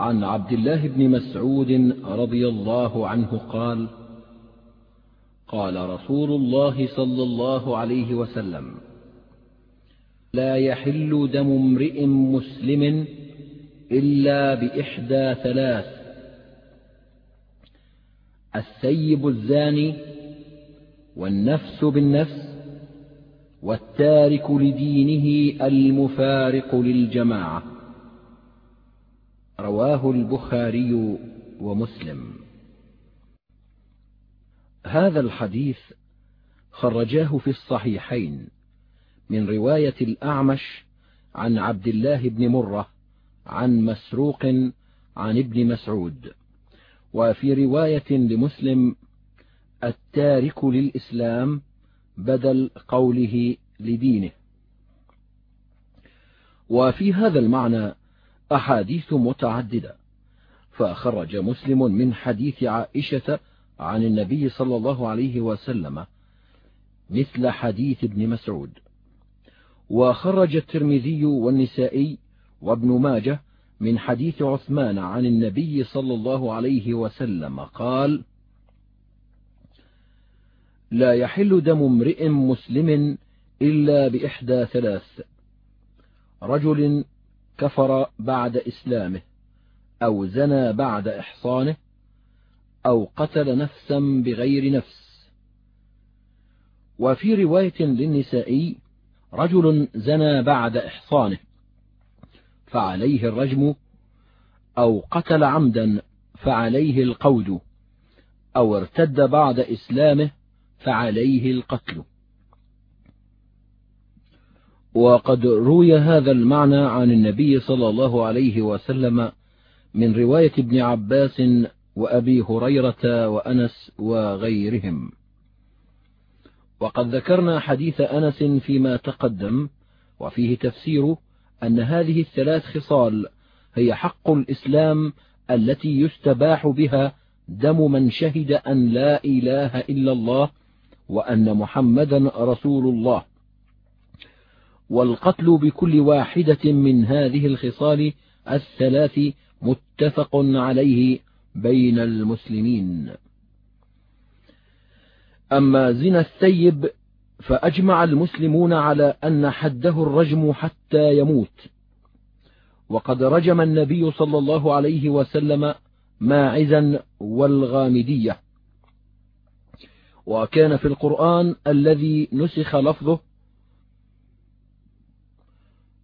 عن عبد الله بن مسعود رضي الله عنه قال قال رسول الله صلى الله عليه وسلم لا يحل دم امرئ مسلم إلا بإحدى ثلاث. السيب الزاني والنفس بالنفس والتارك لدينه المفارق للجماعة. رواه البخاري ومسلم. هذا الحديث خرجاه في الصحيحين من رواية الأعمش عن عبد الله بن مرة عن مسروق عن ابن مسعود وفي رواية لمسلم التارك للإسلام بدل قوله لدينه. وفي هذا المعنى أحاديث متعددة. فخرج مسلم من حديث عائشة عن النبي صلى الله عليه وسلم مثل حديث ابن مسعود. وخرج الترمذي والنسائي وابن ماجه من حديث عثمان عن النبي صلى الله عليه وسلم قال لا يحل دم امرئ مسلم إلا بإحدى ثلاث رجل كفر بعد إسلامه أو زنى بعد إحصانه أو قتل نفسا بغير نفس. وفي رواية للنسائي رجل زنى بعد إحصانه فعليه الرجم أو قتل عمدا فعليه القود أو ارتد بعد إسلامه فعليه القتل. وقد روي هذا المعنى عن النبي صلى الله عليه وسلم من رواية ابن عباس وأبي هريرة وأنس وغيرهم. وقد ذكرنا حديث أنس فيما تقدم وفيه تفسير أن هذه الثلاث خصال هي حق الإسلام التي يستباح بها دم من شهد أن لا إله إلا الله وأن محمدا رسول الله. والقتل بكل واحدة من هذه الخصال الثلاث متفق عليه بين المسلمين. أما زنا الثيب فأجمع المسلمون على أن حده الرجم حتى يموت. وقد رجم النبي صلى الله عليه وسلم ماعزا والغامدية. وكان في القرآن الذي نسخ لفظه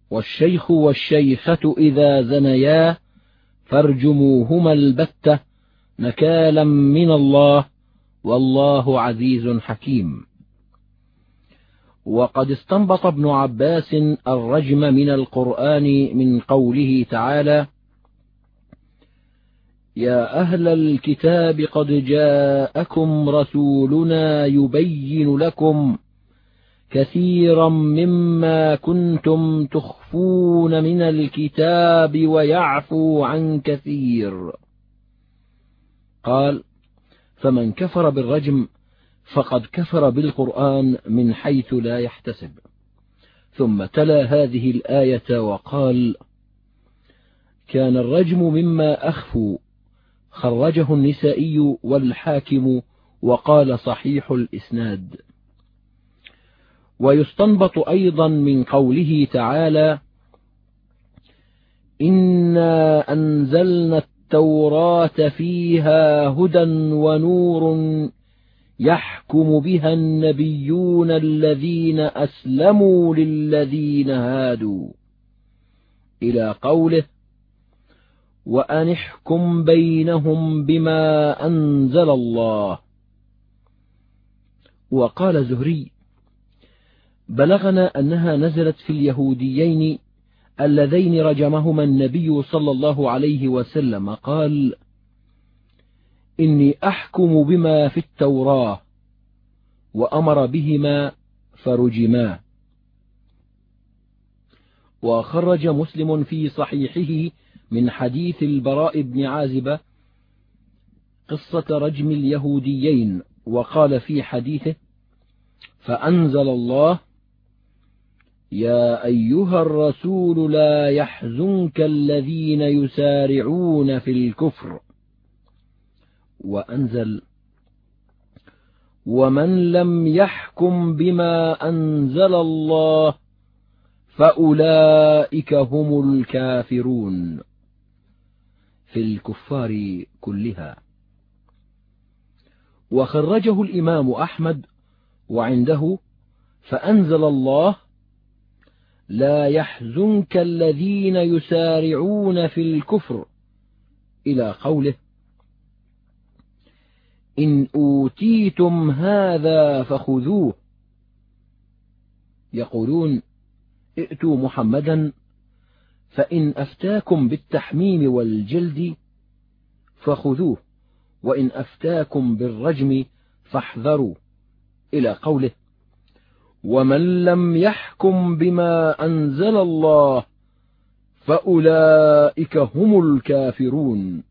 والشيخ والشيخة إذا زنيا فارجموهما البتة نكالا من الله والله عزيز حكيم. وقد استنبط ابن عباس الرجم من القرآن من قوله تعالى يا أهل الكتاب قد جاءكم رسولنا يبين لكم كثيرا مما كنتم تخفون من الكتاب ويعفو عن كثير. قال فمن كفر بالرجم فقد كفر بالقرآن من حيث لا يحتسب. ثم تلا هذه الآية وقال كان الرجم مما أخفوا خرجه النسائي والحاكم وقال صحيح الإسناد. ويستنبط أيضا من قوله تعالى إنا أنزلنا التوراة فيها هدى ونور يحكم بها النبيون الذين أسلموا للذين هادوا إلى قوله وأن احكم بينهم بما أنزل الله وقال زهري بلغنا أنها نزلت في اليهوديين اللذين رجمهما النبي صلى الله عليه وسلم قال إني أحكم بما في التوراة وأمر بهما فرجما. وخرج مسلم في صحيحه من حديث البراء بن عازبة قصة رجم اليهوديين وقال في حديثه فأنزل الله يا أيها الرسول لا يحزنك الذين يسارعون في الكفر وأنزل ومن لم يحكم بما أنزل الله فأولئك هم الكافرون في الكفار كلها وخرجه الإمام أحمد وعنده فأنزل الله لا يحزنك الذين يسارعون في الكفر. إلى قوله إن أوتيتم هذا فخذوه. يقولون ائتوا محمدا فإن أفتاكم بالتحميم والجلد فخذوه وإن أفتاكم بالرجم فاحذروا. إلى قوله ومن لم يحكم بما أنزل الله فأولئك هم الكافرون.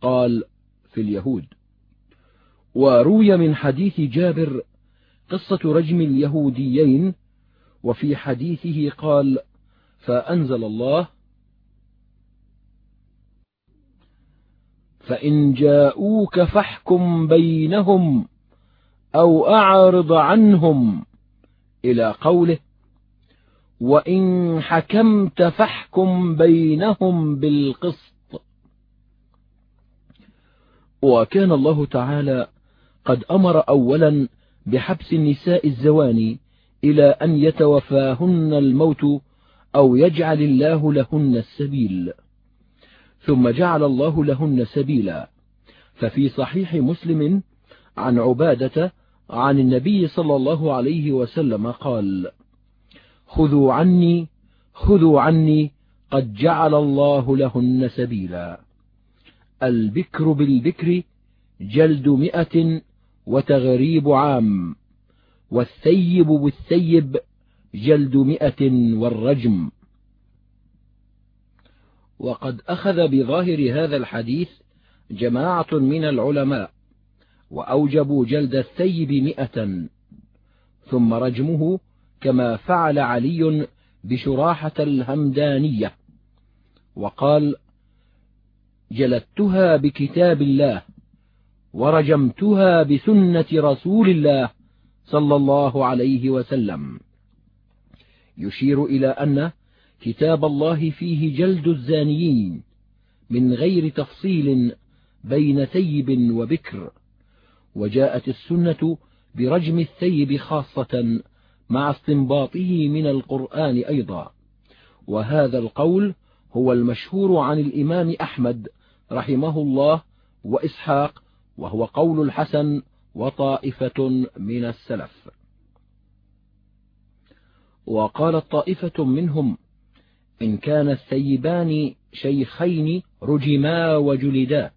قال في اليهود. وروي من حديث جابر قصة رجم اليهوديين وفي حديثه قال فأنزل الله فإن جاءوك فاحكم بينهم أو أعرض عنهم إلى قوله وإن حكمت فاحكم بينهم بالقسط. وكان الله تعالى قد أمر أولا بحبس النساء الزواني إلى أن يتوفاهن الموت أو يجعل الله لهن السبيل. ثم جعل الله لهن سبيلا. ففي صحيح مسلم عن عبادة عن النبي صلى الله عليه وسلم قال خذوا عني خذوا عني قد جعل الله لهن سبيلا. البكر بالبكر جلد مئة وتغريب عام والثيب بالثيب جلد مئة والرجم. وقد أخذ بظاهر هذا الحديث جماعة من العلماء وأوجبوا جلد الثيب مئة. ثم رجمه كما فعل علي بشراحة الهمدانية. وقال جلدتها بكتاب الله ورجمتها بسنة رسول الله صلى الله عليه وسلم. يشير إلى أن كتاب الله فيه جلد الزانيين من غير تفصيل بين ثيب وبكر. وجاءت السنة برجم الثيب خاصة مع استنباطه من القرآن أيضا. وهذا القول هو المشهور عن الإمام أحمد رحمه الله وإسحاق وهو قول الحسن وطائفة من السلف. وقالت طائفة منهم إن كان الثيبان شيخين رجما وجلدا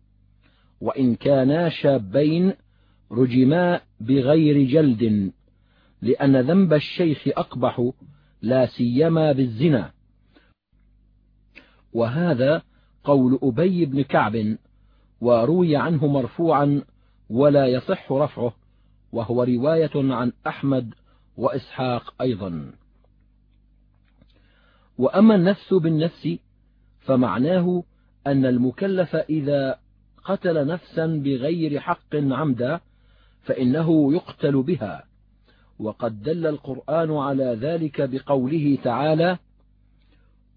وإن كانا شابين رجما بغير جلد لأن ذنب الشيخ أقبح لا سيما بالزنا. وهذا قول أبي بن كعب وروي عنه مرفوعا ولا يصح رفعه وهو رواية عن أحمد وإسحاق أيضا. وأما النفس بالنفس فمعناه أن المكلف إذا قتل نفسا بغير حق عمدا فإنه يقتل بها. وقد دل القرآن على ذلك بقوله تعالى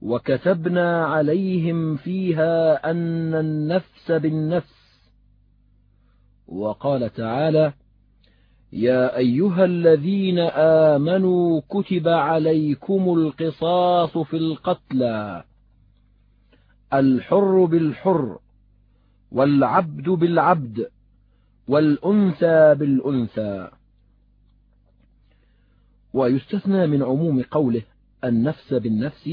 وكتبنا عليهم فيها أن النفس بالنفس وقال تعالى يا أيها الذين آمنوا كتب عليكم القصاص في القتلى الحر بالحر والعبد بالعبد والأنثى بالأنثى. ويستثنى من عموم قوله النفس بالنفس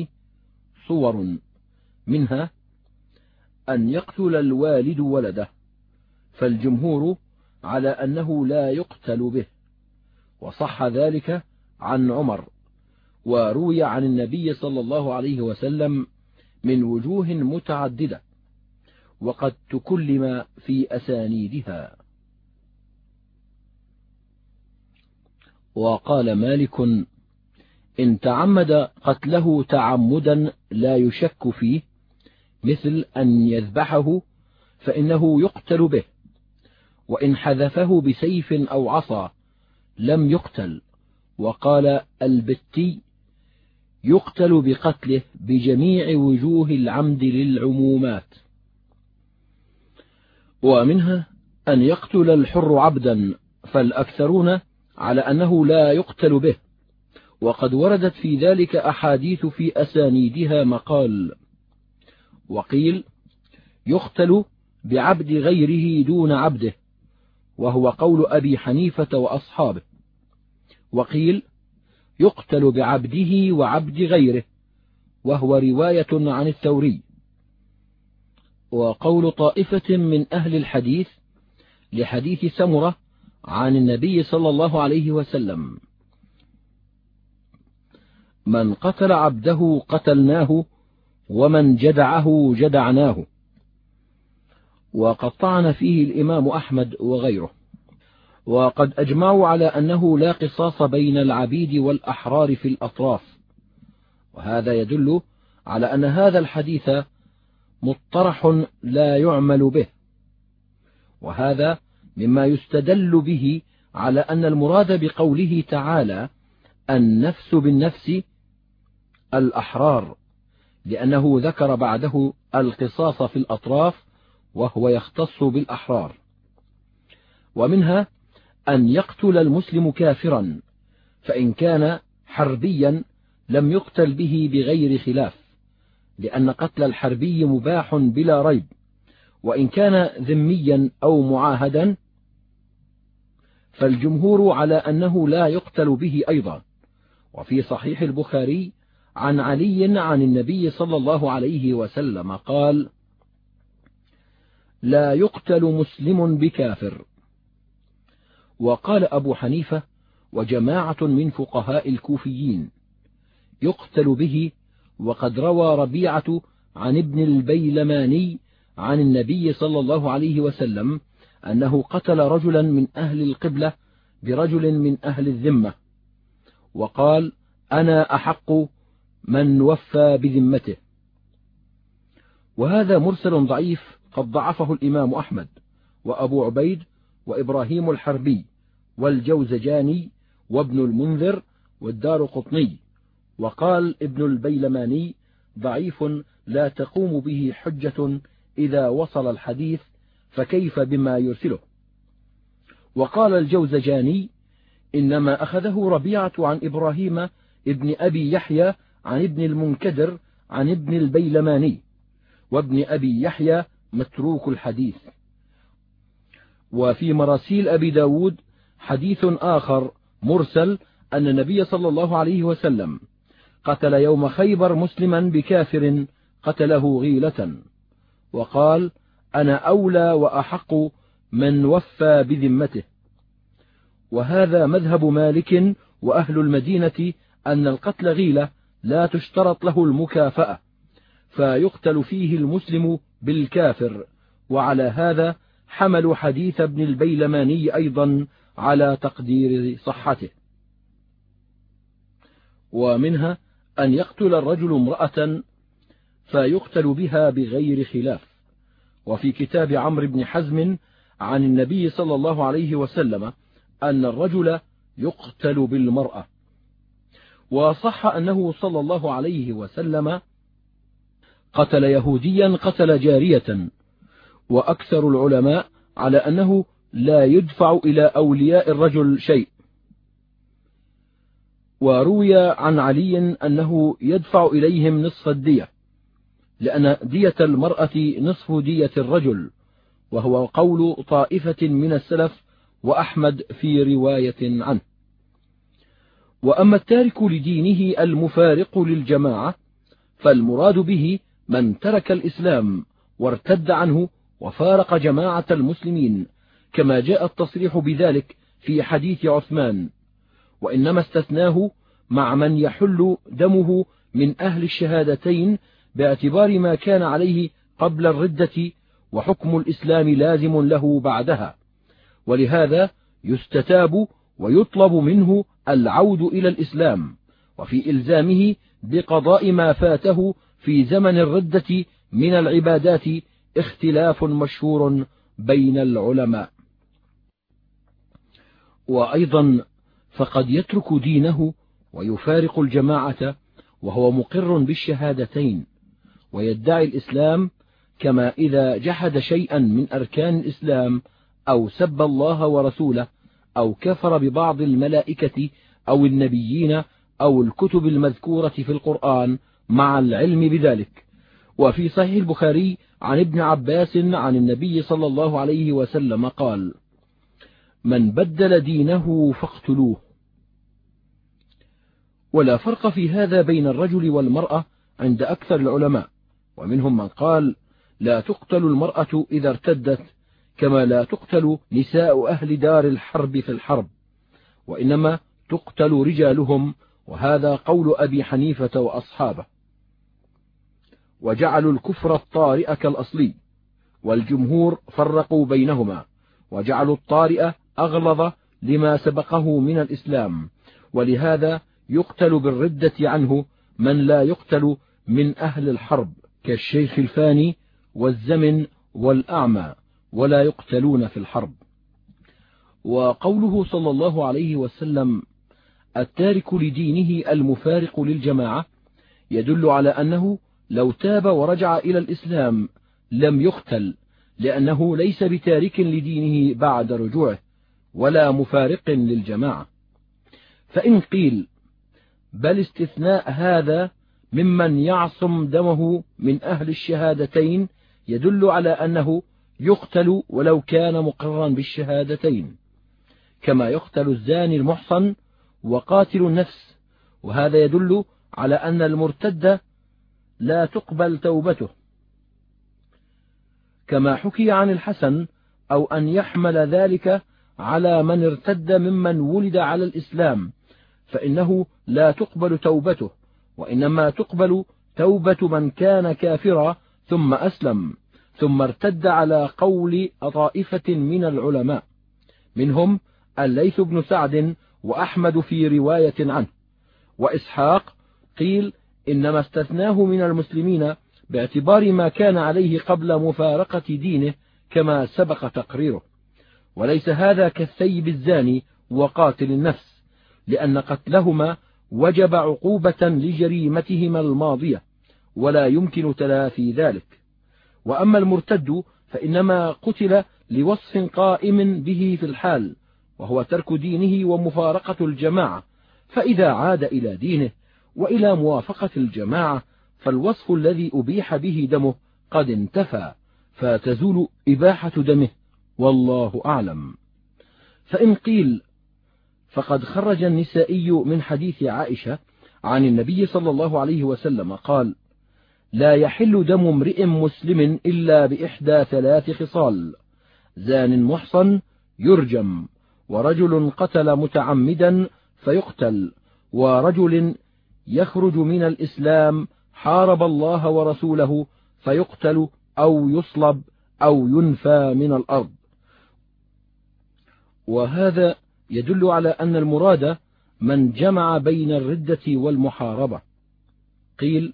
صور. منها أن يقتل الوالد ولده فالجمهور على أنه لا يقتل به. وصح ذلك عن عمر وروي عن النبي صلى الله عليه وسلم من وجوه متعددة وقد تكلم في أسانيدها. وقال مالك إن تعمد قتله تعمدا لا يشك فيه مثل أن يذبحه فإنه يقتل به وإن حذفه بسيف أو عصا لم يقتل وقال البتي يقتل بقتله بجميع وجوه العمد للعمومات. ومنها أن يقتل الحر عبدا فالأكثرون على أنه لا يقتل به. وقد وردت في ذلك أحاديث في أسانيدها مقال. وقيل يقتل بعبد غيره دون عبده وهو قول أبي حنيفة وأصحابه. وقيل يقتل بعبده وعبد غيره وهو رواية عن الثوري. وقول طائفة من أهل الحديث لحديث سمرة عن النبي صلى الله عليه وسلم. من قتل عبده قتلناه ومن جدعه جدعناه. وقد طعن فيه الإمام أحمد وغيره. وقد أجمعوا على أنه لا قصاص بين العبيد والأحرار في الأطراف. وهذا يدل على أن هذا الحديث مطرح لا يعمل به. وهذا مما يستدل به على أن المراد بقوله تعالى النفس بالنفس الأحرار لأنه ذكر بعده القصاص في الأطراف وهو يختص بالأحرار. ومنها أن يقتل المسلم كافرا فإن كان حربيا لم يقتل به بغير خلاف لأن قتل الحربي مباح بلا ريب وإن كان ذميا أو معاهدا فالجمهور على أنه لا يقتل به أيضا. وفي صحيح البخاري عن علي عن النبي صلى الله عليه وسلم قال لا يقتل مسلم بكافر. وقال أبو حنيفة وجماعة من فقهاء الكوفيين يقتل به وقد روى ربيعة عن ابن البيلماني عن النبي صلى الله عليه وسلم أنه قتل رجلا من أهل القبلة برجل من أهل الذمة وقال أنا أحق من وفى بذمته. وهذا مرسل ضعيف قد ضعفه الإمام أحمد وأبو عبيد وإبراهيم الحربي والجوزجاني وابن المنذر والدار قطني وقال ابن البيلماني ضعيف لا تقوم به حجة إذا وصل الحديث فكيف بما يرسله؟ وقال الجوزجاني إنما أخذه ربيعة عن إبراهيم ابن أبي يحيى عن ابن المنكدر عن ابن البيلماني وابن أبي يحيى متروك الحديث. وفي مراسيل أبي داود حديث آخر مرسل أن النبي صلى الله عليه وسلم قتل يوم خيبر مسلما بكافر قتله غيلة. وقال أنا أولى وأحق من وفى بذمته. وهذا مذهب مالك وأهل المدينة أن القتل غيلة لا تشترط له المكافأة فيقتل فيه المسلم بالكافر. وعلى هذا حملوا حديث ابن البيلماني أيضا على تقدير صحته. ومنها أن يقتل الرجل امرأة فيقتل بها بغير خلاف. وفي كتاب عمرو بن حزم عن النبي صلى الله عليه وسلم أن الرجل يقتل بالمرأة. وصح أنه صلى الله عليه وسلم قتل يهوديا قتل جارية. وأكثر العلماء على أنه لا يدفع إلى أولياء الرجل شيء. وروي عن علي أنه يدفع إليهم نصف الدية. لأن دية المرأة نصف دية الرجل وهو قول طائفة من السلف وأحمد في رواية عنه. وأما التارك لدينه المفارق للجماعة فالمراد به من ترك الإسلام وارتد عنه وفارق جماعة المسلمين كما جاء التصريح بذلك في حديث عثمان. وإنما استثناه مع من يحل دمه من أهل الشهادتين باعتبار ما كان عليه قبل الردة وحكم الإسلام لازم له بعدها. ولهذا يستتاب ويطلب منه العود إلى الإسلام وفي إلزامه بقضاء ما فاته في زمن الردة من العبادات اختلاف مشهور بين العلماء. وأيضا فقد يترك دينه ويفارق الجماعة وهو مقر بالشهادتين. ويدعي الإسلام كما إذا جحد شيئا من أركان الإسلام أو سب الله ورسوله أو كفر ببعض الملائكة أو النبيين أو الكتب المذكورة في القرآن مع العلم بذلك. وفي صحيح البخاري عن ابن عباس عن النبي صلى الله عليه وسلم قال من بدل دينه فاقتلوه. ولا فرق في هذا بين الرجل والمرأة عند أكثر العلماء. ومنهم من قال لا تقتل المرأة إذا ارتدت كما لا تقتل نساء أهل دار الحرب في الحرب وإنما تقتل رجالهم وهذا قول أبي حنيفة وأصحابه. وجعلوا الكفر الطارئ كالأصلي والجمهور فرقوا بينهما وجعلوا الطارئ أغلظ لما سبقه من الإسلام ولهذا يقتل بالردة عنه من لا يقتل من أهل الحرب. كالشيخ الفاني والزمن والأعمى ولا يقتلون في الحرب. وقوله صلى الله عليه وسلم التارك لدينه المفارق للجماعة يدل على أنه لو تاب ورجع إلى الإسلام لم يقتل لأنه ليس بتارك لدينه بعد رجوعه ولا مفارق للجماعة. فإن قيل بل استثناء هذا ممن يعصم دمه من أهل الشهادتين يدل على أنه يقتل ولو كان مقرا بالشهادتين كما يقتل الزاني المحصن وقاتل النفس وهذا يدل على أن المرتد لا تقبل توبته. كما حكي عن الحسن أو أن يحمل ذلك على من ارتد ممن ولد على الإسلام فإنه لا تقبل توبته. وإنما تقبل توبة من كان كافرا ثم أسلم ثم ارتد على قول طائفة من العلماء منهم الليث بن سعد وأحمد في رواية عنه وإسحاق قيل إنما استثناه من المسلمين باعتبار ما كان عليه قبل مفارقة دينه كما سبق تقريره. وليس هذا كالثيب الزاني وقاتل النفس لأن قتلهما وجب عقوبة لجريمتهما الماضية ولا يمكن تلافي ذلك. وأما المرتد فإنما قتل لوصف قائم به في الحال وهو ترك دينه ومفارقة الجماعة. فإذا عاد إلى دينه وإلى موافقة الجماعة فالوصف الذي أبيح به دمه قد انتفى فتزول إباحة دمه والله أعلم. فإن قيل فقد خرج النسائي من حديث عائشة عن النبي صلى الله عليه وسلم قال لا يحل دم امرئ مسلم إلا بإحدى ثلاث خصال. زان محصن يرجم ورجل قتل متعمدا فيقتل ورجل يخرج من الإسلام حارب الله ورسوله فيقتل أو يصلب أو ينفى من الأرض. وهذا يدل على أن المراد من جمع بين الردة والمحاربة. قيل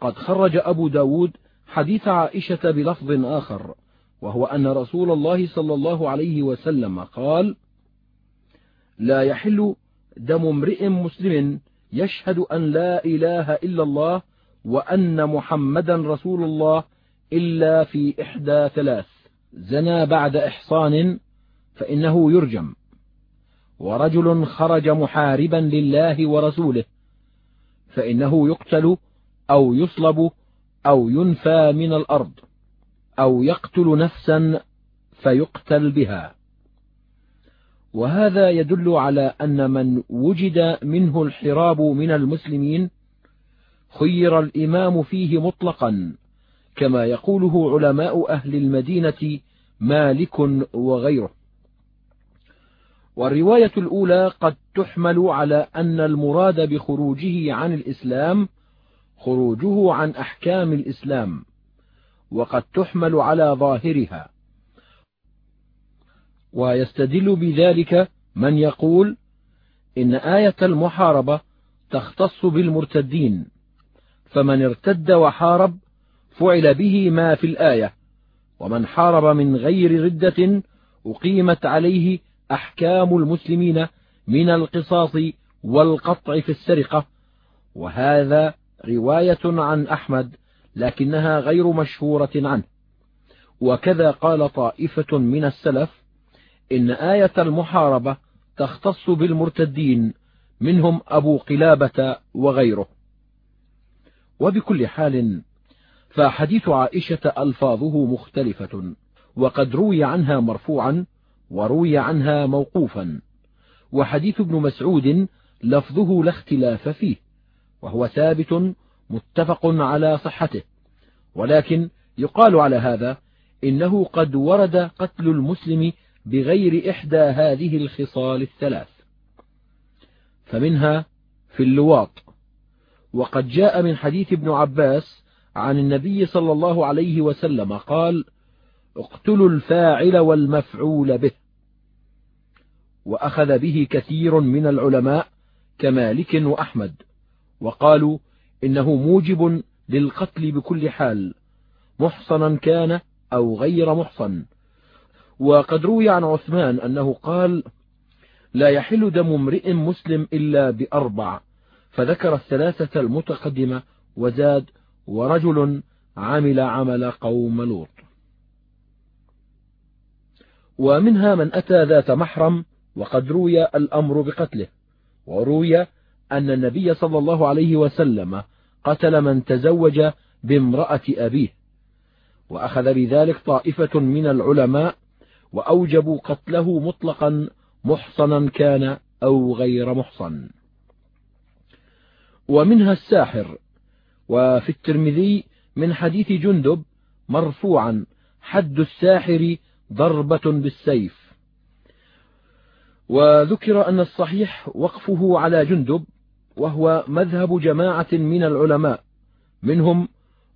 قد خرج أبو داود حديث عائشة بلفظ آخر وهو أن رسول الله صلى الله عليه وسلم قال لا يحل دم امرئ مسلم يشهد أن لا إله إلا الله وأن محمدا رسول الله إلا في إحدى ثلاث زنى بعد إحصان فإنه يرجم. ورجل خرج محاربا لله ورسوله فإنه يقتل أو يصلب أو ينفى من الأرض أو يقتل نفسا فيقتل بها. وهذا يدل على أن من وجد منه الحراب من المسلمين خير الإمام فيه مطلقا كما يقوله علماء أهل المدينة مالك وغيره. والرواية الأولى قد تحمل على أن المراد بخروجه عن الإسلام خروجه عن أحكام الإسلام وقد تحمل على ظاهرها. ويستدل بذلك من يقول إن آية المحاربة تختص بالمرتدين فمن ارتد وحارب فعل به ما في الآية ومن حارب من غير ردة أقيمت عليه أحكام المسلمين من القصاص والقطع في السرقة وهذا رواية عن أحمد لكنها غير مشهورة عنه. وكذا قال طائفة من السلف إن آية المحاربة تختص بالمرتدين منهم أبو قلابة وغيره. وبكل حال فحديث عائشة ألفاظه مختلفة وقد روي عنها مرفوعا وروي عنها موقوفا. وحديث ابن مسعود لفظه لا اختلاف فيه وهو ثابت متفق على صحته. ولكن يقال على هذا إنه قد ورد قتل المسلم بغير إحدى هذه الخصال الثلاث. فمنها في اللواط. وقد جاء من حديث ابن عباس عن النبي صلى الله عليه وسلم قال اقتلوا الفاعل والمفعول به. وأخذ به كثير من العلماء كمالك وأحمد وقالوا إنه موجب للقتل بكل حال محصنا كان أو غير محصن. وقد روي عن عثمان أنه قال لا يحل دم امرئ مسلم إلا بأربع فذكر الثلاثة المتقدمة وزاد ورجل عمل عمل قوم لوط ومنها من أتى ذات محرم وقد روي الأمر بقتله وروي أن النبي صلى الله عليه وسلم قتل من تزوج بامرأة أبيه وأخذ بذلك طائفة من العلماء وأوجبوا قتله مطلقا محصنا كان أو غير محصن. ومنها الساحر وفي الترمذي من حديث جندب مرفوعا حد الساحر ضربة بالسيف. وذكر أن الصحيح وقفه على جندب وهو مذهب جماعة من العلماء منهم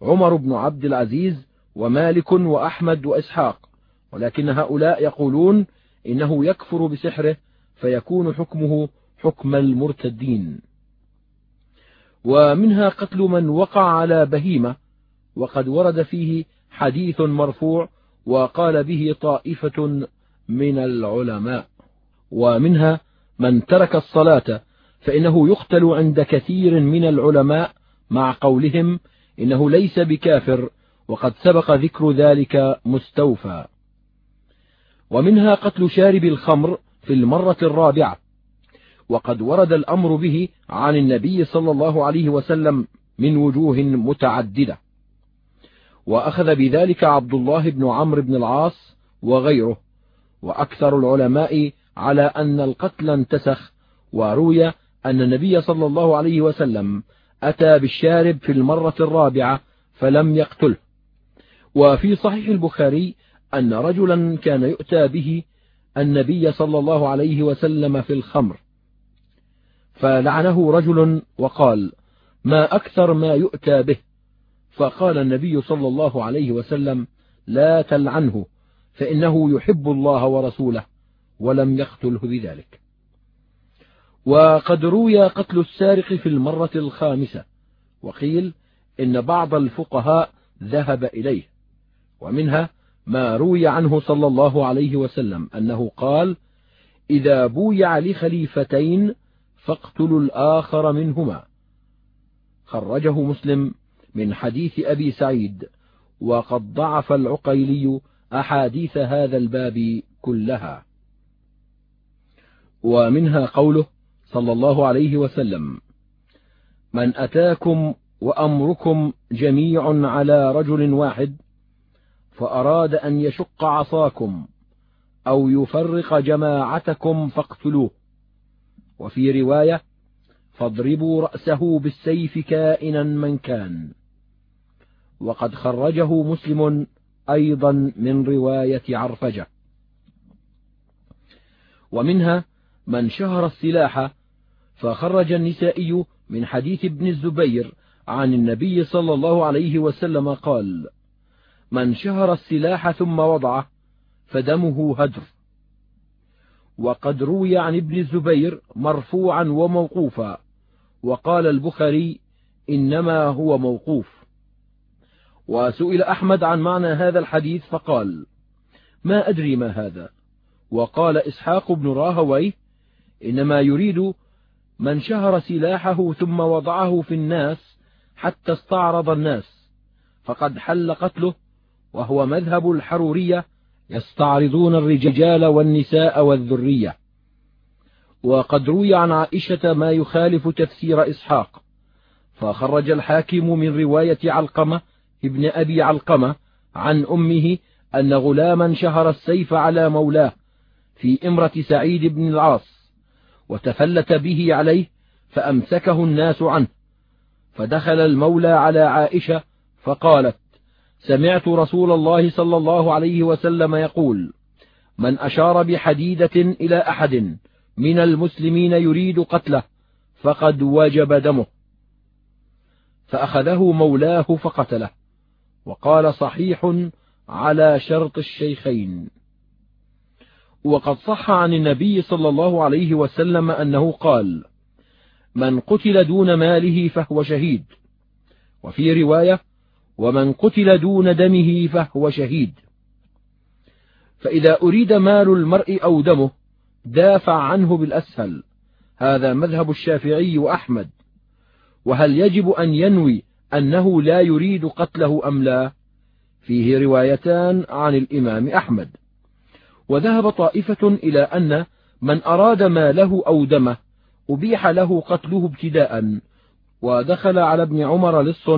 عمر بن عبد العزيز ومالك وأحمد وإسحاق. ولكن هؤلاء يقولون إنه يكفر بسحره فيكون حكمه حكم المرتدين. ومنها قتل من وقع على بهيمة وقد ورد فيه حديث مرفوع وقال به طائفة من العلماء ومنها من ترك الصلاة فإنه يقتل عند كثير من العلماء مع قولهم إنه ليس بكافر وقد سبق ذكر ذلك مستوفى. ومنها قتل شارب الخمر في المرة الرابعة. وقد ورد الأمر به عن النبي صلى الله عليه وسلم من وجوه متعددة. وأخذ بذلك عبد الله بن عمرو بن العاص وغيره وأكثر العلماء على أن القتل انتسخ وروي أن النبي صلى الله عليه وسلم أتى بالشارب في المرة الرابعة فلم يقتله. وفي صحيح البخاري أن رجلا كان يؤتى به النبي صلى الله عليه وسلم في الخمر. فلعنه رجل وقال ما أكثر ما يؤتى به. فقال النبي صلى الله عليه وسلم لا تلعنه فإنه يحب الله ورسوله ولم يقتله بذلك. وقد روي قتل السارق في المرة الخامسة وقيل إن بعض الفقهاء ذهب إليه ومنها ما روي عنه صلى الله عليه وسلم أنه قال إذا بويع لخليفتين فاقتلوا الآخر منهما خرجه مسلم من حديث أبي سعيد وقد ضعف العقيلي أحاديث هذا الباب كلها. ومنها قوله صلى الله عليه وسلم من أتاكم وأمركم جميع على رجل واحد فأراد أن يشق عصاكم أو يفرق جماعتكم فاقتلوه. وفي رواية فاضربوا رأسه بالسيف كائنا من كان. وقد خرجه مسلم أيضا من رواية عرفجة. ومنها من شهر السلاح فخرج النسائي من حديث ابن الزبير عن النبي صلى الله عليه وسلم قال من شهر السلاح ثم وضعه فدمه هدر. وقد روي عن ابن الزبير مرفوعا وموقوفا وقال البخاري إنما هو موقوف. وسئل أحمد عن معنى هذا الحديث فقال ما أدري ما هذا. وقال إسحاق بن راهوي إنما يريد من شهر سلاحه ثم وضعه في الناس حتى استعرض الناس فقد حل قتله وهو مذهب الحرورية يستعرضون الرجال والنساء والذرية. وقد روي عن عائشة ما يخالف تفسير إسحاق فخرج الحاكم من رواية علقمة ابن أبي علقمة عن أمه أن غلاما شهر السيف على مولاه في إمرة سعيد بن العاص وتفلت به عليه فأمسكه الناس عنه فدخل المولى على عائشة فقالت سمعت رسول الله صلى الله عليه وسلم يقول من أشار بحديدة إلى أحد من المسلمين يريد قتله فقد وجب دمه فأخذه مولاه فقتله. وقال صحيح على شرط الشيخين. وقد صح عن النبي صلى الله عليه وسلم أنه قال من قتل دون ماله فهو شهيد. وفي رواية ومن قتل دون دمه فهو شهيد. فإذا أريد مال المرء أو دمه دافع عنه بالأسهل. هذا مذهب الشافعي وأحمد. وهل يجب أن ينوي أنه لا يريد قتله أم لا؟ فيه روايتان عن الإمام أحمد. وذهب طائفة إلى أن من أراد ماله أو دمه أبيح له قتله ابتداء ودخل على ابن عمر لص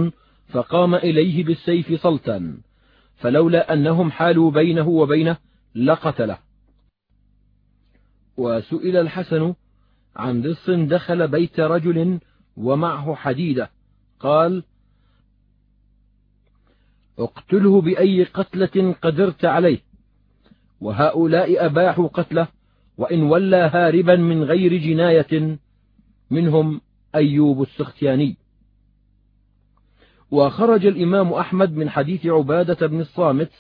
فقام إليه بالسيف صلتا فلولا أنهم حالوا بينه وبينه لقتله. وسئل الحسن عن لص دخل بيت رجل ومعه حديدة. قال اقتله بأي قتلة قدرت عليه. وهؤلاء أباحوا قتله وإن ولى هاربا من غير جناية منهم أيوب السختياني. وخرج الإمام أحمد من حديث عبادة بن الصامت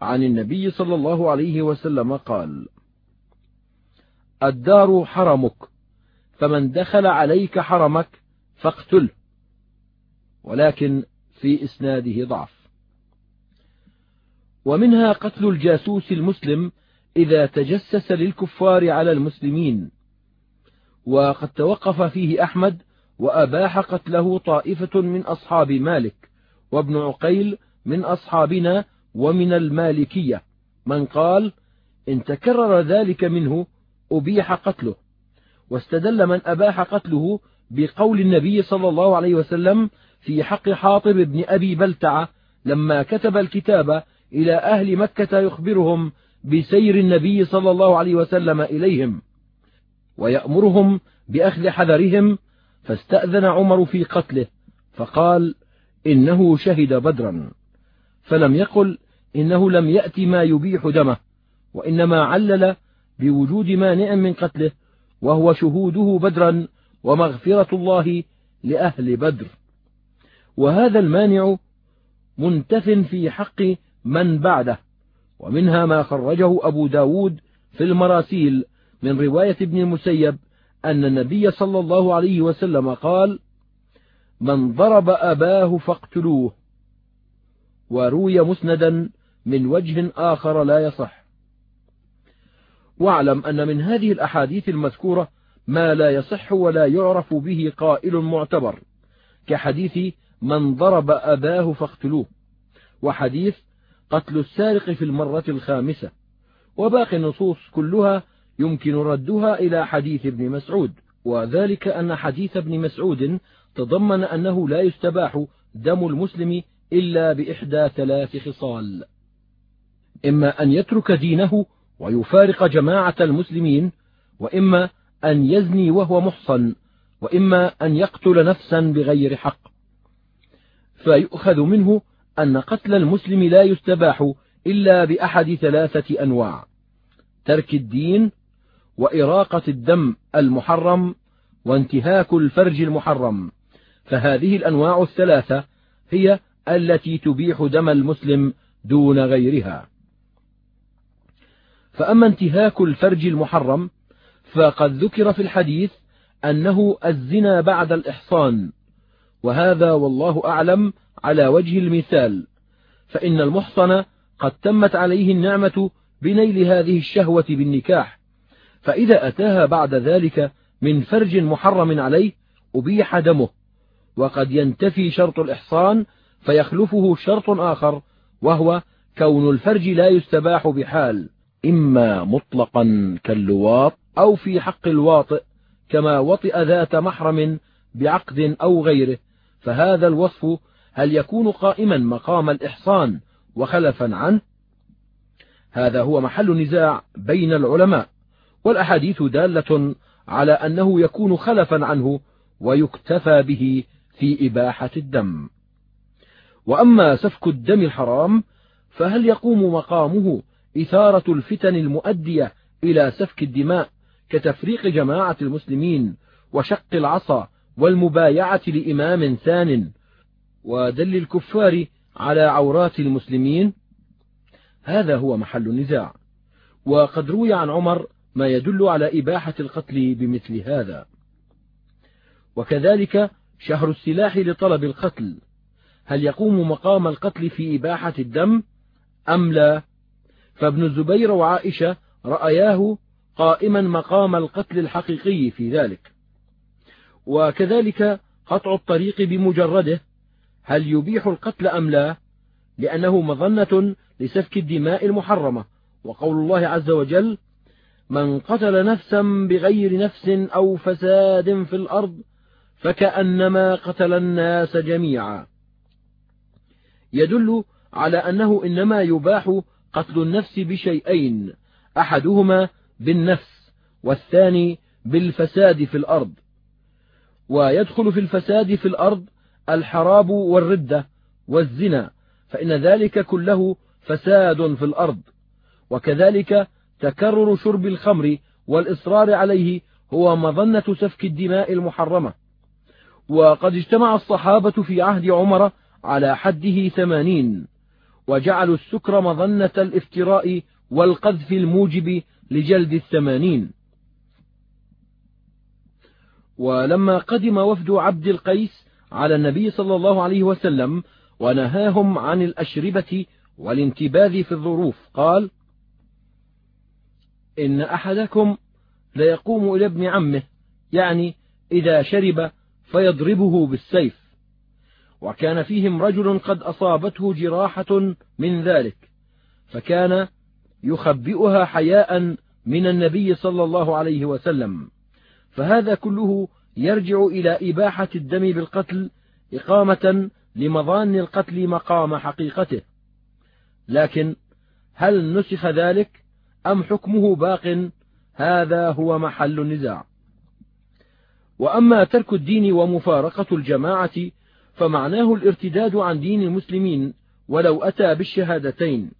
عن النبي صلى الله عليه وسلم قال الدار حرمك فمن دخل عليك حرمك فاقتله ولكن في إسناده ضعف. ومنها قتل الجاسوس المسلم إذا تجسس للكفار على المسلمين. وقد توقف فيه أحمد وأباح قتله طائفة من أصحاب مالك وابن عقيل من أصحابنا ومن المالكية من قال إن تكرر ذلك منه أبيح قتله. واستدل من أباح قتله بقول النبي صلى الله عليه وسلم في حق حاطب بن أبي بلتعة لما كتب الكتاب إلى أهل مكة يخبرهم بسير النبي صلى الله عليه وسلم إليهم ويأمرهم بأخذ حذرهم فاستأذن عمر في قتله فقال إنه شهد بدرا. فلم يقل إنه لم يأت ما يبيح دمه وإنما علل بوجود مانع من قتله وهو شهوده بدرا ومغفرة الله لأهل بدر. وهذا المانع منتف في حق من بعده. ومنها ما خرجه أبو داود في المراسيل من رواية ابن المسيب أن النبي صلى الله عليه وسلم قال من ضرب أباه فاقتلوه وروي مسندا من وجه آخر لا يصح. واعلم أن من هذه الأحاديث المذكورة ما لا يصح ولا يعرف به قائل معتبر كحديث من ضرب أباه فاقتلوه وحديث قتل السارق في المرة الخامسة وباقي النصوص كلها يمكن ردها إلى حديث ابن مسعود وذلك أن حديث ابن مسعود تضمن أنه لا يستباح دم المسلم إلا بإحدى ثلاث خصال. إما أن يترك دينه ويفارق جماعة المسلمين وإما أن يزني وهو محصن وإما أن يقتل نفسا بغير حق. فيؤخذ منه أن قتل المسلم لا يستباح إلا بأحد ثلاثة أنواع ترك الدين وإراقة الدم المحرم وانتهاك الفرج المحرم. فهذه الأنواع الثلاثة هي التي تبيح دم المسلم دون غيرها. فأما انتهاك الفرج المحرم فقد ذكر في الحديث أنه الزنا بعد الإحصان. وهذا والله أعلم على وجه المثال فإن المحصن قد تمت عليه النعمة بنيل هذه الشهوة بالنكاح فإذا أتاها بعد ذلك من فرج محرم عليه أبيح دمه وقد ينتفي شرط الإحصان فيخلفه شرط آخر وهو كون الفرج لا يستباح بحال إما مطلقا كاللواط أو في حق الواطئ كما وطئ ذات محرم بعقد أو غيره فهذا الوصف هل يكون قائما مقام الإحصان وخلفا عنه؟ هذا هو محل نزاع بين العلماء والأحاديث دالة على أنه يكون خلفا عنه ويكتفى به في إباحة الدم. وأما سفك الدم الحرام فهل يقوم مقامه إثارة الفتن المؤدية إلى سفك الدماء كتفريق جماعة المسلمين وشق العصا والمبايعة لإمام ثان ودل الكفار على عورات المسلمين. هذا هو محل النزاع. وقد روي عن عمر ما يدل على إباحة القتل بمثل هذا. وكذلك شهر السلاح لطلب القتل. هل يقوم مقام القتل في إباحة الدم؟ أم لا؟ فابن الزبير وعائشة رأياه قائما مقام القتل الحقيقي في ذلك. وكذلك قطع الطريق بمجرده. هل يبيح القتل أم لا؟ لأنه مظنة لسفك الدماء المحرمة. وقول الله عز وجل من قتل نفسا بغير نفس أو فساد في الأرض فكأنما قتل الناس جميعا. يدل على أنه إنما يباح قتل النفس بشيئين أحدهما بالنفس والثاني بالفساد في الأرض. ويدخل في الفساد في الأرض الحراب والردة والزنا فإن ذلك كله فساد في الأرض. وكذلك تكرر شرب الخمر والإصرار عليه هو مظنة سفك الدماء المحرمة. وقد اجتمع الصحابة في عهد عمر على حده ثمانين وجعلوا السكر مظنة الافتراء والقذف الموجب لجلد الثمانين. ولما قدم وفد عبد القيس على النبي صلى الله عليه وسلم ونهاهم عن الأشربة والانتباذ في الظروف. قال إن أحدكم ليقوم إلى ابن عمه يعني إذا شرب فيضربه بالسيف. وكان فيهم رجل قد أصابته جراحة من ذلك فكان يخبئها حياء من النبي صلى الله عليه وسلم. فهذا كله يرجع إلى إباحة الدم بالقتل إقامة لمظان القتل مقام حقيقته. لكن هل نسخ ذلك أم حكمه باق؟ هذا هو محل النزاع. وأما ترك الدين ومفارقة الجماعة فمعناه الارتداد عن دين المسلمين ولو أتى بالشهادتين.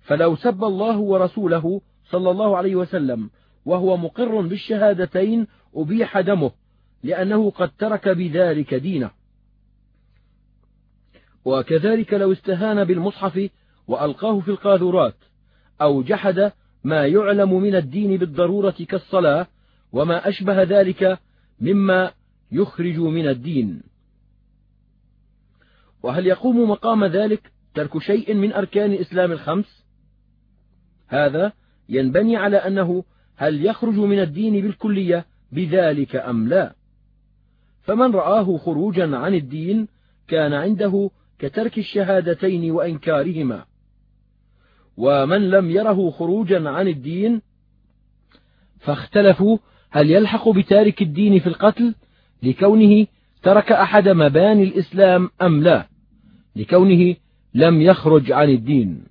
فلو سب الله ورسوله صلى الله عليه وسلم وهو مقر بالشهادتين أبيح دمه. لأنه قد ترك بذلك دينه. وكذلك لو استهان بالمصحف وألقاه في القاذورات أو جحد ما يعلم من الدين بالضرورة كالصلاة وما أشبه ذلك مما يخرج من الدين. وهل يقوم مقام ذلك ترك شيء من أركان الإسلام الخمس؟ هذا ينبني على أنه هل يخرج من الدين بالكلية بذلك أم لا؟ فمن رآه خروجا عن الدين كان عنده كترك الشهادتين وإنكارهما. ومن لم يره خروجا عن الدين فاختلفوا هل يلحق بتارك الدين في القتل لكونه ترك أحد مباني الإسلام أم لا لكونه لم يخرج عن الدين.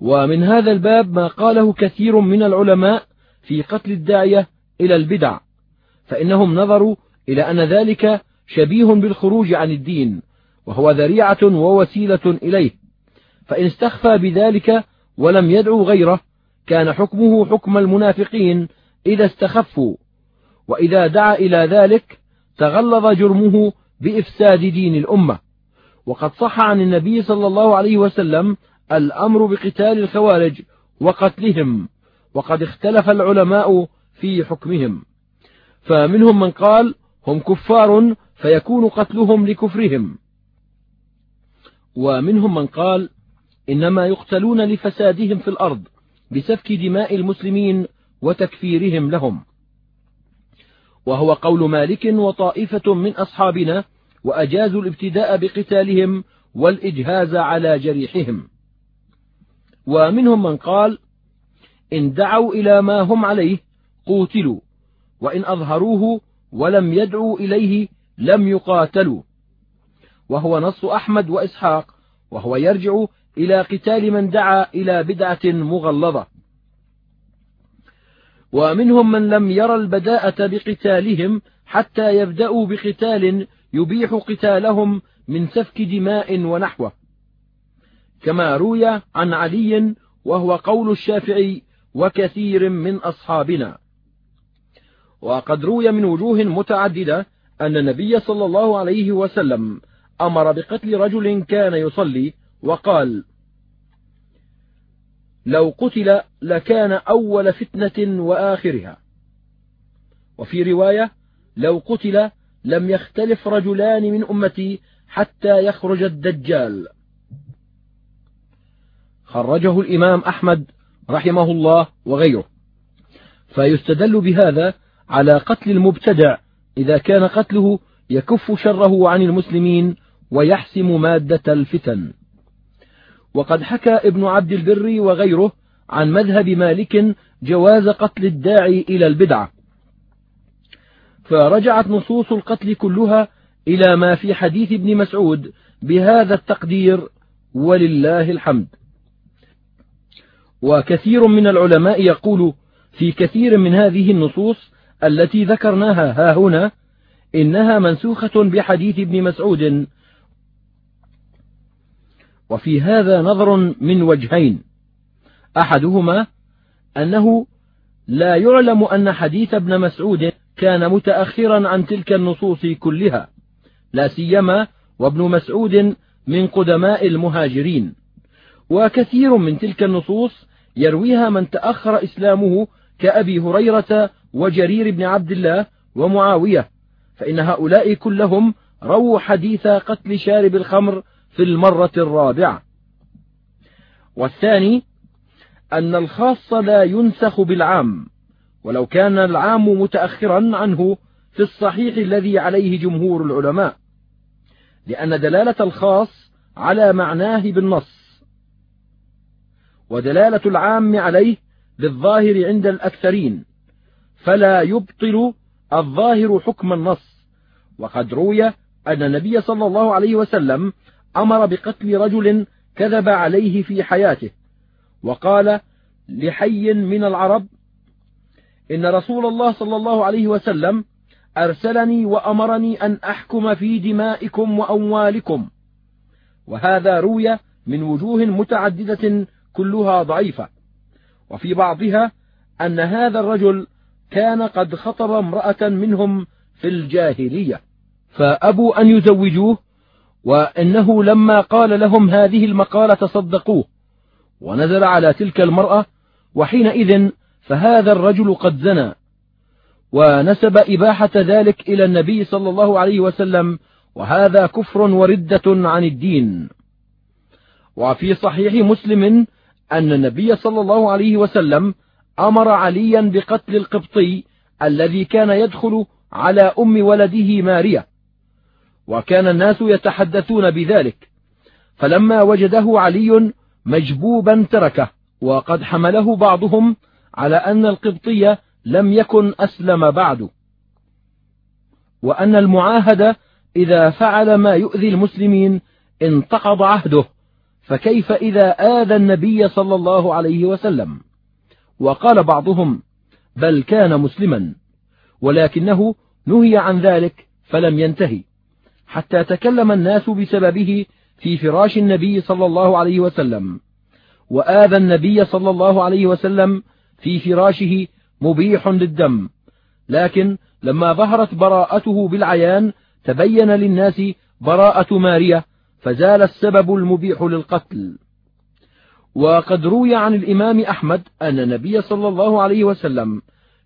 ومن هذا الباب ما قاله كثير من العلماء في قتل الداعية إلى البدع فإنهم نظروا إلى أن ذلك شبيه بالخروج عن الدين وهو ذريعة ووسيلة إليه. فإن استخفى بذلك ولم يدعو غيره كان حكمه حكم المنافقين إذا استخفوا. وإذا دعا إلى ذلك تغلظ جرمه بإفساد دين الأمة. وقد صح عن النبي صلى الله عليه وسلم الأمر بقتال الخوارج وقتلهم وقد اختلف العلماء في حكمهم. فمنهم من قال هم كفار فيكون قتلهم لكفرهم. ومنهم من قال إنما يقتلون لفسادهم في الأرض بسفك دماء المسلمين وتكفيرهم لهم. وهو قول مالك وطائفة من أصحابنا وأجازوا الابتداء بقتالهم والإجهاز على جريحهم. ومنهم من قال إن دعوا إلى ما هم عليه قوتلوا وإن أظهروه ولم يدعوا إليه لم يقاتلوا. وهو نص أحمد وإسحاق وهو يرجع إلى قتال من دعا إلى بدعة مغلظة. ومنهم من لم ير البداءة بقتالهم حتى يبدأوا بقتال يبيح قتالهم من سفك دماء ونحوه. كما روي عن علي وهو قول الشافعي وكثير من أصحابنا. وقد روي من وجوه متعددة أن النبي صلى الله عليه وسلم أمر بقتل رجل كان يصلي وقال لو قتل لكان أول فتنة وآخرها. وفي رواية لو قتل لم يختلف رجلان من أمتي حتى يخرج الدجال. خرجه الإمام أحمد رحمه الله وغيره. فيستدل بهذا على قتل المبتدع إذا كان قتله يكف شره عن المسلمين ويحسم مادة الفتن. وقد حكى ابن عبد البر وغيره عن مذهب مالك جواز قتل الداعي إلى البدعة. فرجعت نصوص القتل كلها إلى ما في حديث ابن مسعود بهذا التقدير ولله الحمد. وكثير من العلماء يقول في كثير من هذه النصوص التي ذكرناها ها هنا إنها منسوخة بحديث ابن مسعود. وفي هذا نظر من وجهين. أحدهما أنه لا يعلم أن حديث ابن مسعود كان متأخرا عن تلك النصوص كلها لا سيما وابن مسعود من قدماء المهاجرين. وكثير من تلك النصوص يرويها من تأخر إسلامه كأبي هريرة وجرير بن عبد الله ومعاوية فإن هؤلاء كلهم رووا حديث قتل شارب الخمر في المرة الرابعة. والثاني أن الخاص لا ينسخ بالعام ولو كان العام متأخرا عنه في الصحيح الذي عليه جمهور العلماء لأن دلالة الخاص على معناه بالنص ودلالة العام عليه بالظاهر عند الأكثرين. فلا يبطل الظاهر حكم النص. وقد روي أن النبي صلى الله عليه وسلم أمر بقتل رجل كذب عليه في حياته وقال لحي من العرب إن رسول الله صلى الله عليه وسلم أرسلني وأمرني أن أحكم في دمائكم وأموالكم. وهذا روي من وجوه متعددة كلها ضعيفة. وفي بعضها أن هذا الرجل كان قد خطب امرأة منهم في الجاهلية فأبوا أن يزوجوه وإنه لما قال لهم هذه المقالة صدقوه. ونزل على تلك المرأة وحينئذ فهذا الرجل قد زنى. ونسب إباحة ذلك إلى النبي صلى الله عليه وسلم وهذا كفر وردة عن الدين. وفي صحيح مسلم أن النبي صلى الله عليه وسلم أمر عليا بقتل القبطي الذي كان يدخل على أم ولده مارية وكان الناس يتحدثون بذلك. فلما وجده علي مجبوبا تركه وقد حمله بعضهم على أن القبطي لم يكن أسلم بعد. وأن المعاهد إذا فعل ما يؤذي المسلمين انتقض عهده فكيف إذا آذى النبي صلى الله عليه وسلم؟ وقال بعضهم بل كان مسلما ولكنه نهي عن ذلك فلم ينتهي حتى تكلم الناس بسببه في فراش النبي صلى الله عليه وسلم وآذى النبي صلى الله عليه وسلم في فراشه مبيح للدم لكن لما ظهرت براءته بالعيان تبين للناس براءة مارية فزال السبب المبيح للقتل. وقد روي عن الإمام أحمد أن النبي صلى الله عليه وسلم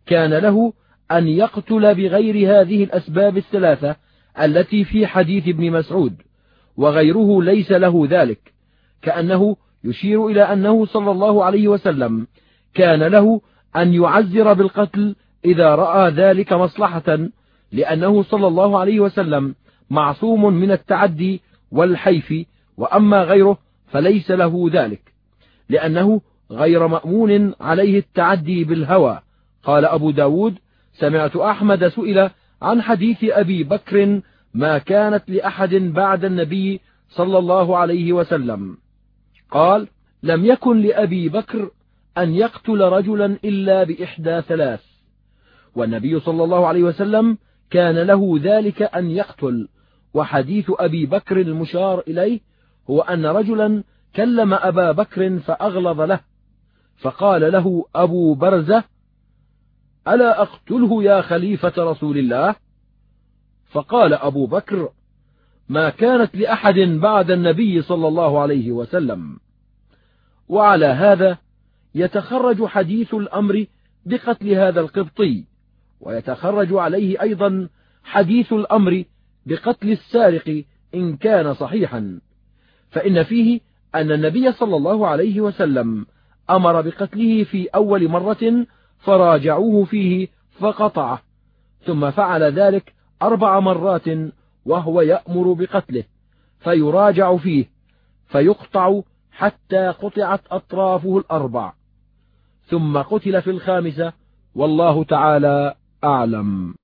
كان له أن يقتل بغير هذه الأسباب الثلاثة التي في حديث ابن مسعود وغيره ليس له ذلك كأنه يشير إلى أنه صلى الله عليه وسلم كان له أن يعزر بالقتل إذا رأى ذلك مصلحة لأنه صلى الله عليه وسلم معصوم من التعدي والحيف وأما غيره فليس له ذلك. لأنه غير مأمون عليه التعدي بالهوى. قال أبو داود سمعت أحمد سئل عن حديث أبي بكر ما كانت لأحد بعد النبي صلى الله عليه وسلم. قال لم يكن لأبي بكر أن يقتل رجلا إلا بإحدى ثلاث. والنبي صلى الله عليه وسلم كان له ذلك أن يقتل. وحديث أبي بكر المشار إليه هو أن رجلا كلم أبا بكر فأغلظ له فقال له أبو برزة ألا أقتله يا خليفة رسول الله؟ فقال أبو بكر ما كانت لأحد بعد النبي صلى الله عليه وسلم. وعلى هذا يتخرج حديث الأمر بقتل هذا القبطي ويتخرج عليه أيضا حديث الأمر بقتل السارق إن كان صحيحا فإن فيه أن النبي صلى الله عليه وسلم أمر بقتله في أول مرة فراجعوه فيه فقطعه ثم فعل ذلك أربع مرات وهو يأمر بقتله فيراجع فيه فيقطع حتى قطعت أطرافه الأربع ثم قتل في الخامسة والله تعالى أعلم.